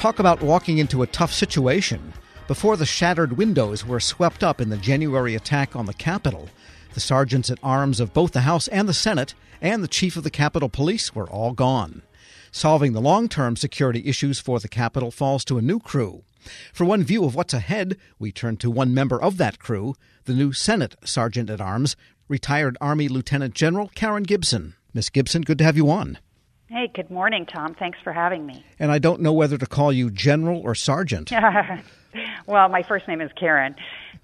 Talk about walking into a tough situation. Before the shattered windows were swept up in the January attack on the Capitol, the sergeants at arms of both the House and the Senate and the chief of the Capitol Police were all gone. Solving the long term security issues for the Capitol falls to a new crew. For one view of what's ahead, we turn to one member of that crew, the new Senate Sergeant at Arms, retired Army Lieutenant General Karen Gibson. Miss Gibson, good to have you on. Hey, good morning, Tom. Thanks for having me. And I don't know whether to call you General or Sergeant. well, my first name is Karen.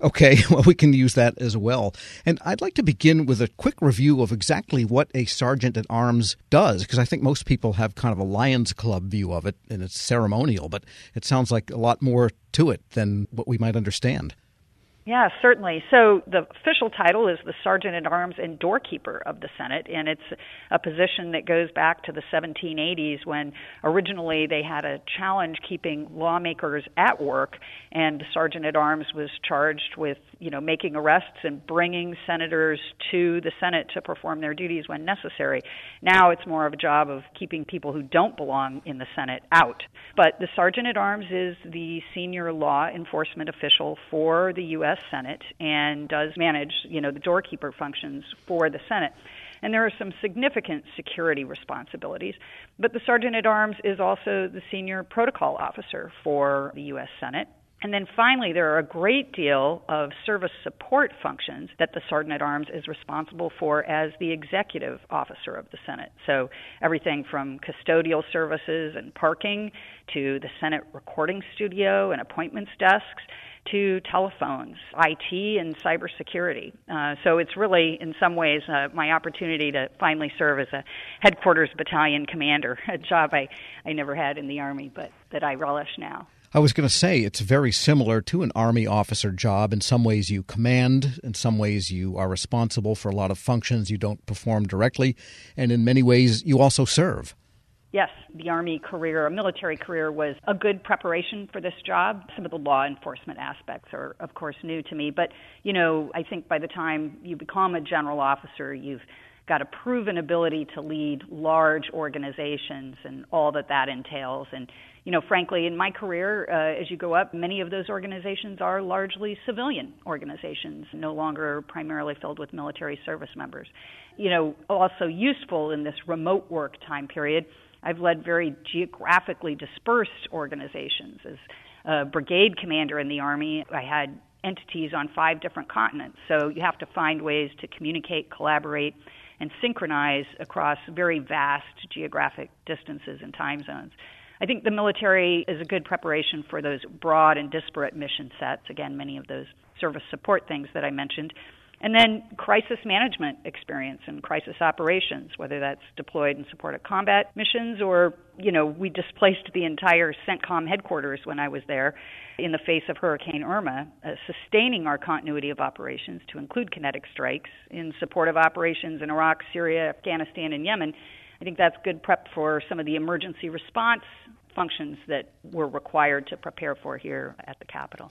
Okay, well, we can use that as well. And I'd like to begin with a quick review of exactly what a sergeant at arms does, because I think most people have kind of a Lions Club view of it, and it's ceremonial, but it sounds like a lot more to it than what we might understand. Yeah, certainly. So the official title is the Sergeant at Arms and Doorkeeper of the Senate, and it's a position that goes back to the 1780s when originally they had a challenge keeping lawmakers at work, and the Sergeant at Arms was charged with, you know, making arrests and bringing senators to the Senate to perform their duties when necessary. Now it's more of a job of keeping people who don't belong in the Senate out. But the Sergeant at Arms is the senior law enforcement official for the U.S. U.S. Senate and does manage, you know, the doorkeeper functions for the Senate. And there are some significant security responsibilities. But the Sergeant at Arms is also the senior protocol officer for the U.S. Senate. And then finally, there are a great deal of service support functions that the Sergeant at Arms is responsible for as the executive officer of the Senate. So everything from custodial services and parking to the Senate recording studio and appointments desks to telephones, IT, and cybersecurity. Uh, so it's really, in some ways, uh, my opportunity to finally serve as a headquarters battalion commander, a job I, I never had in the Army, but that I relish now. I was going to say it's very similar to an Army officer job. In some ways, you command, in some ways, you are responsible for a lot of functions you don't perform directly, and in many ways, you also serve yes, the Army career, a military career, was a good preparation for this job. Some of the law enforcement aspects are, of course, new to me. But, you know, I think by the time you become a general officer, you've got a proven ability to lead large organizations and all that that entails. And, you know, frankly, in my career, uh, as you go up, many of those organizations are largely civilian organizations, no longer primarily filled with military service members. You know, also useful in this remote work time period I've led very geographically dispersed organizations. As a brigade commander in the Army, I had entities on five different continents. So you have to find ways to communicate, collaborate, and synchronize across very vast geographic distances and time zones. I think the military is a good preparation for those broad and disparate mission sets. Again, many of those service support things that I mentioned. And then crisis management experience and crisis operations, whether that's deployed in support of combat missions or, you know, we displaced the entire CENTCOM headquarters when I was there in the face of Hurricane Irma, uh, sustaining our continuity of operations to include kinetic strikes in support of operations in Iraq, Syria, Afghanistan, and Yemen. I think that's good prep for some of the emergency response functions that we're required to prepare for here at the Capitol.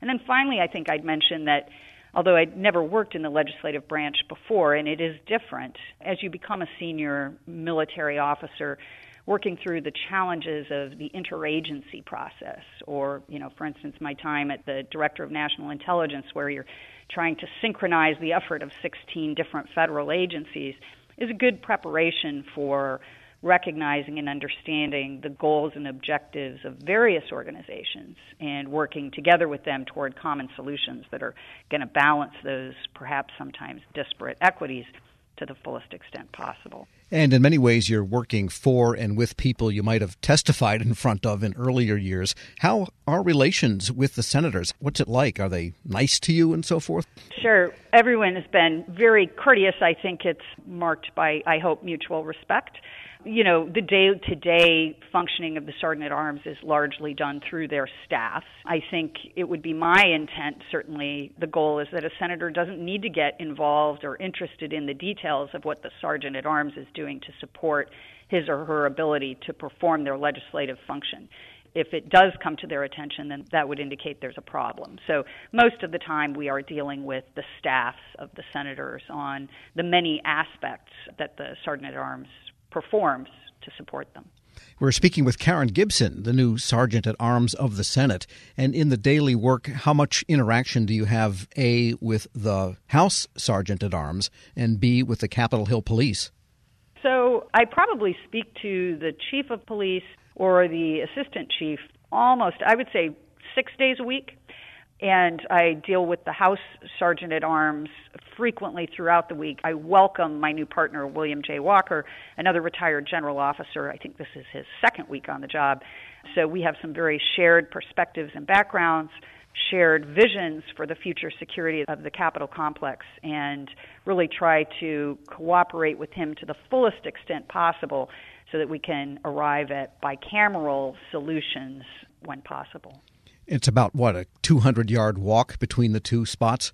And then finally, I think I'd mention that although I'd never worked in the legislative branch before, and it is different as you become a senior military officer working through the challenges of the interagency process or you know for instance my time at the director of national intelligence where you're trying to synchronize the effort of 16 different federal agencies is a good preparation for recognizing and understanding the goals and objectives of various organizations and working together with them toward common solutions that are going to balance those perhaps sometimes disparate equities to the fullest extent possible. And in many ways, you're working for and with people you might have testified in front of in earlier years. How are relations with the senators? What's it like? Are they nice to you and so forth? Sure. Everyone has been very courteous. I think it's marked by, I hope, mutual respect you know, the day to day functioning of the Sergeant at Arms is largely done through their staff. I think it would be my intent, certainly, the goal is that a senator doesn't need to get involved or interested in the details of what the Sergeant at Arms is doing to support his or her ability to perform their legislative function if it does come to their attention, then that would indicate there's a problem. So most of the time, we are dealing with the staffs of the senators on the many aspects that the sergeant at arms performs to support them. We're speaking with Karen Gibson, the new Sergeant at Arms of the Senate. And in the daily work, how much interaction do you have, A, with the House Sergeant at Arms, and B, with the Capitol Hill Police? So I probably speak to the Chief of Police or the Assistant Chief almost, I would say, six days a week and I deal with the House Sergeant at Arms frequently throughout the week. I welcome my new partner, William J. Walker, another retired general officer. I think this is his second week on the job. So we have some very shared perspectives and backgrounds, shared visions for the future security of the Capitol complex, and really try to cooperate with him to the fullest extent possible so that we can arrive at bicameral solutions when possible. It's about what a 200 yard walk between the two spots.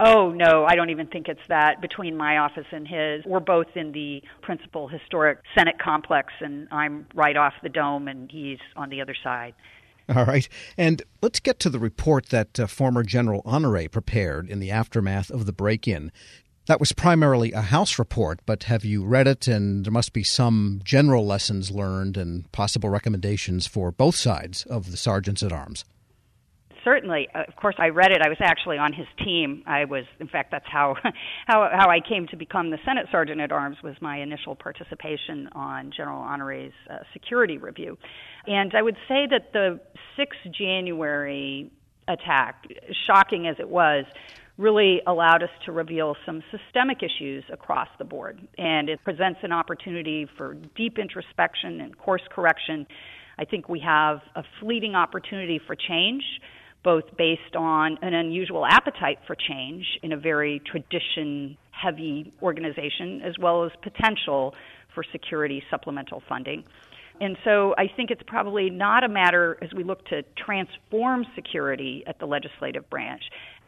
Oh, no, I don't even think it's that between my office and his. We're both in the principal historic Senate complex, and I'm right off the dome, and he's on the other side. All right. And let's get to the report that uh, former General Honore prepared in the aftermath of the break in. That was primarily a House report, but have you read it? And there must be some general lessons learned and possible recommendations for both sides of the sergeants at arms. Certainly, uh, of course, I read it. I was actually on his team. I was, in fact, that's how how how I came to become the Senate Sergeant at Arms. Was my initial participation on General Honore's uh, security review, and I would say that the 6 January attack, shocking as it was, really allowed us to reveal some systemic issues across the board. And it presents an opportunity for deep introspection and course correction. I think we have a fleeting opportunity for change, both based on an unusual appetite for change in a very tradition heavy organization, as well as potential for security supplemental funding. And so I think it's probably not a matter as we look to transform security at the legislative branch.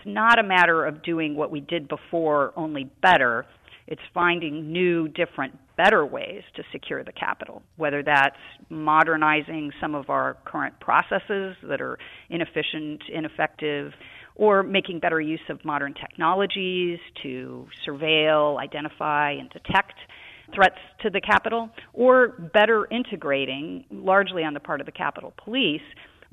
Not a matter of doing what we did before, only better. It's finding new, different, better ways to secure the Capitol, whether that's modernizing some of our current processes that are inefficient, ineffective, or making better use of modern technologies to surveil, identify, and detect threats to the Capitol, or better integrating, largely on the part of the Capitol Police,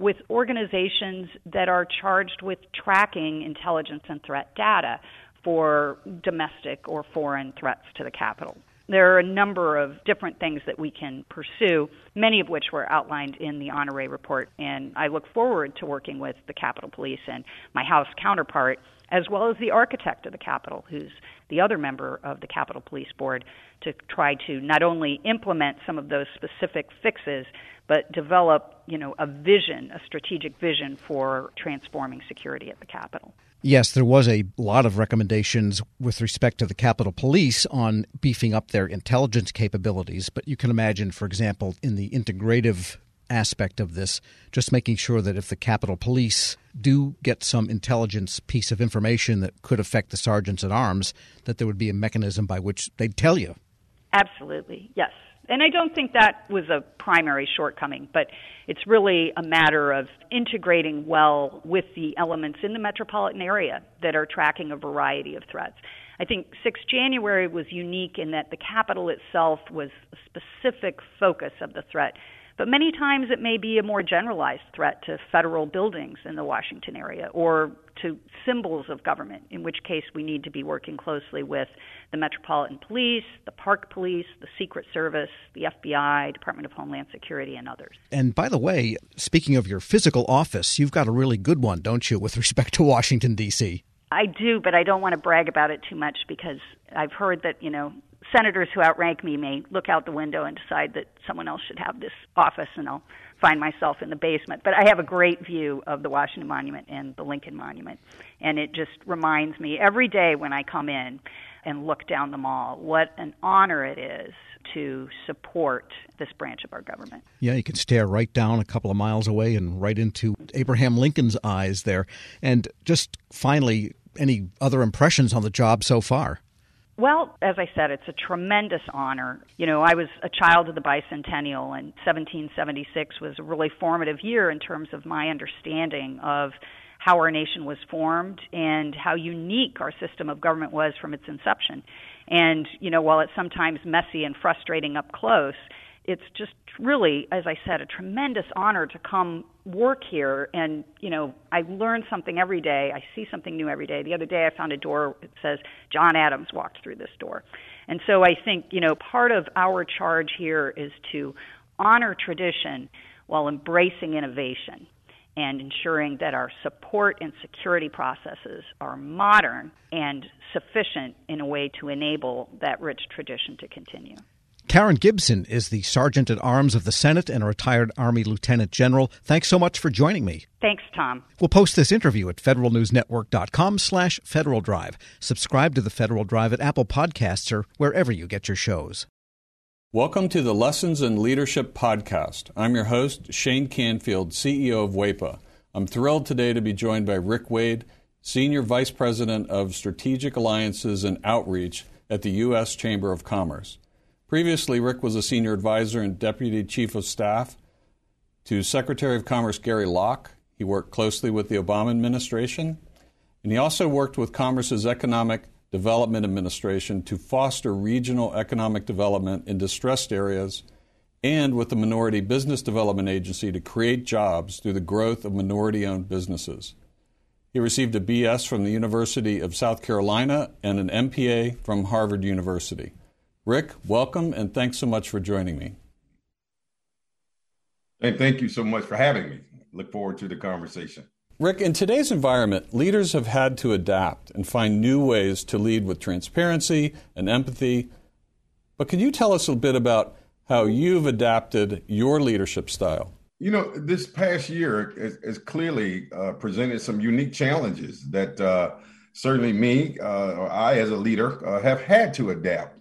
with organizations that are charged with tracking intelligence and threat data for domestic or foreign threats to the Capitol. There are a number of different things that we can pursue, many of which were outlined in the Honore report, and I look forward to working with the Capitol Police and my House counterpart, as well as the architect of the Capitol, who's the other member of the Capitol Police Board, to try to not only implement some of those specific fixes, but develop, you know, a vision, a strategic vision for transforming security at the Capitol. Yes, there was a lot of recommendations with respect to the Capitol Police on beefing up their intelligence capabilities, but you can imagine, for example, in the integrative aspect of this, just making sure that if the Capitol Police do get some intelligence piece of information that could affect the sergeants at arms, that there would be a mechanism by which they'd tell you. Absolutely, yes. And I don't think that was a primary shortcoming, but it's really a matter of integrating well with the elements in the metropolitan area that are tracking a variety of threats. I think 6 January was unique in that the Capitol itself was a specific focus of the threat but many times it may be a more generalized threat to federal buildings in the Washington area or to symbols of government, in which case we need to be working closely with the Metropolitan Police, the Park Police, the Secret Service, the FBI, Department of Homeland Security, and others. And by the way, speaking of your physical office, you've got a really good one, don't you, with respect to Washington, D.C.? I do, but I don't want to brag about it too much because I've heard that, you know, senators who outrank me may look out the window and decide that someone else should have this office, and I'll find myself in the basement. But I have a great view of the Washington Monument and the Lincoln Monument, and it just reminds me every day when I come in and look down the mall what an honor it is to support this branch of our government. Yeah, you can stare right down a couple of miles away and right into Abraham Lincoln's eyes there. And just finally, any other impressions on the job so far? Well, as I said, it's a tremendous honor. You know, I was a child of the bicentennial, and 1776 was a really formative year in terms of my understanding of how our nation was formed and how unique our system of government was from its inception. And, you know, while it's sometimes messy and frustrating up close, it's just really, as I said, a tremendous honor to come work here. And, you know, I learn something every day. I see something new every day. The other day I found a door that says John Adams walked through this door. And so I think, you know, part of our charge here is to honor tradition while embracing innovation and ensuring that our support and security processes are modern and sufficient in a way to enable that rich tradition to continue. Karen Gibson is the Sergeant at Arms of the Senate and a retired Army Lieutenant General. Thanks so much for joining me. Thanks, Tom. We'll post this interview at federalnewsnetwork.com slash Federal Drive. Subscribe to the Federal Drive at Apple Podcasts or wherever you get your shows. Welcome to the Lessons in Leadership podcast. I'm your host, Shane Canfield, CEO of WEPA. I'm thrilled today to be joined by Rick Wade, Senior Vice President of Strategic Alliances and Outreach at the U.S. Chamber of Commerce. Previously, Rick was a senior advisor and deputy chief of staff to Secretary of Commerce Gary Locke. He worked closely with the Obama administration, and he also worked with Commerce's Economic Development Administration to foster regional economic development in distressed areas and with the Minority Business Development Agency to create jobs through the growth of minority owned businesses. He received a BS from the University of South Carolina and an MPA from Harvard University. Rick, welcome and thanks so much for joining me. And thank you so much for having me. Look forward to the conversation. Rick, in today's environment, leaders have had to adapt and find new ways to lead with transparency and empathy. But can you tell us a bit about how you've adapted your leadership style? You know, this past year has, clearly uh, presented some unique challenges that uh, certainly me uh, or I, as a leader, uh, have had to adapt.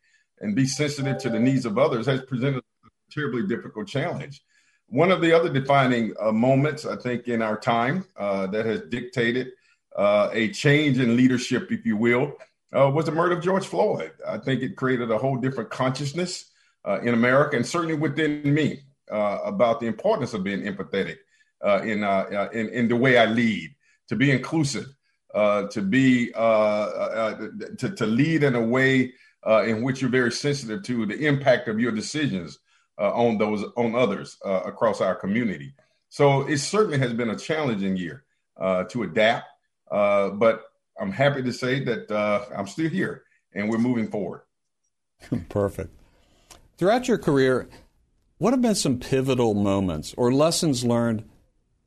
and be sensitive to the needs of others has presented a terribly difficult challenge. One of the other defining uh, moments, I think, in our time uh, that has dictated uh, a change in leadership, if you will, uh, was the murder of George Floyd. I think it created a whole different consciousness uh, in America and certainly within me uh, about the importance of being empathetic in, in, in the way I lead, to be inclusive, to be to, to lead in a way in which you're very sensitive to the impact of your decisions uh, on those on others uh, across our community. So it certainly has been a challenging year uh, to adapt, uh, but I'm happy to say that uh, I'm still here and we're moving forward. Perfect. Throughout your career, what have been some pivotal moments or lessons learned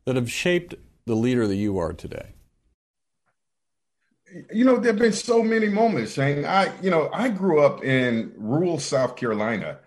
that have shaped the leader that you are today? You know, there have been so many moments, Shane. I, you know, I grew up in rural South Carolina,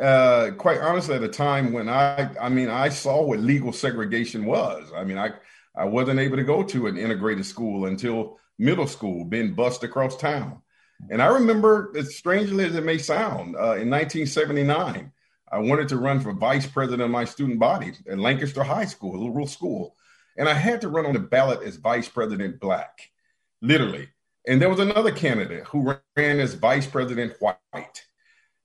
uh, quite honestly, at a time when I, I mean, I saw what legal segregation was. I mean, I, I wasn't able to go to an integrated school until middle school, being bused across town. And I remember, as strangely as it may sound, uh, in 1979, I wanted to run for vice president of my student body at Lancaster High School, a rural school. And I had to run on the ballot as vice president black, literally. And there was another candidate who ran as vice president white.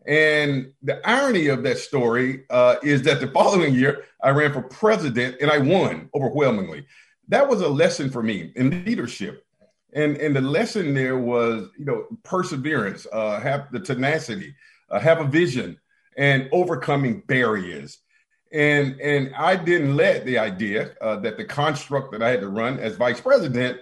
And the irony of that story uh, is that the following year, I ran for president and I won overwhelmingly. That was a lesson for me in leadership. And, and the lesson there was, you know, perseverance, uh, have the tenacity, uh, have a vision, and overcoming barriers. And, and I didn't let the idea uh, that the construct that I had to run as vice president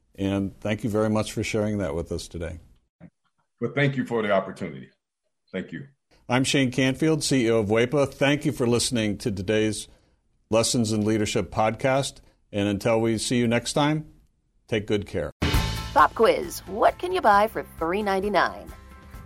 And thank you very much for sharing that with us today. Well, thank you for the opportunity. Thank you. I'm Shane Canfield, CEO of WEPA. Thank you for listening to today's Lessons in Leadership podcast. And until we see you next time, take good care. Pop quiz What can you buy for $3.99?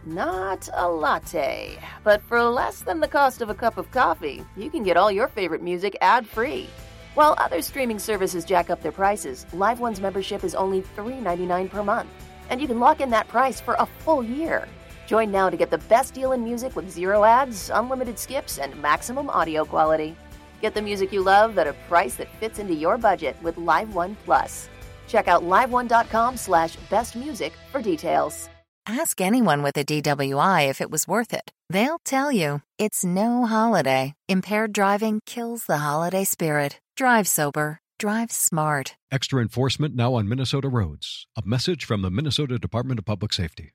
Not a latte, but for less than the cost of a cup of coffee, you can get all your favorite music ad free. While other streaming services jack up their prices, Live One's membership is only $3.99 per month, and you can lock in that price for a full year. Join now to get the best deal in music with zero ads, unlimited skips, and maximum audio quality. Get the music you love at a price that fits into your budget with Live One Plus. Check out liveone.com slash bestmusic for details. Ask anyone with a DWI if it was worth it. They'll tell you it's no holiday. Impaired driving kills the holiday spirit. Drive sober. Drive smart. Extra enforcement now on Minnesota roads. A message from the Minnesota Department of Public Safety.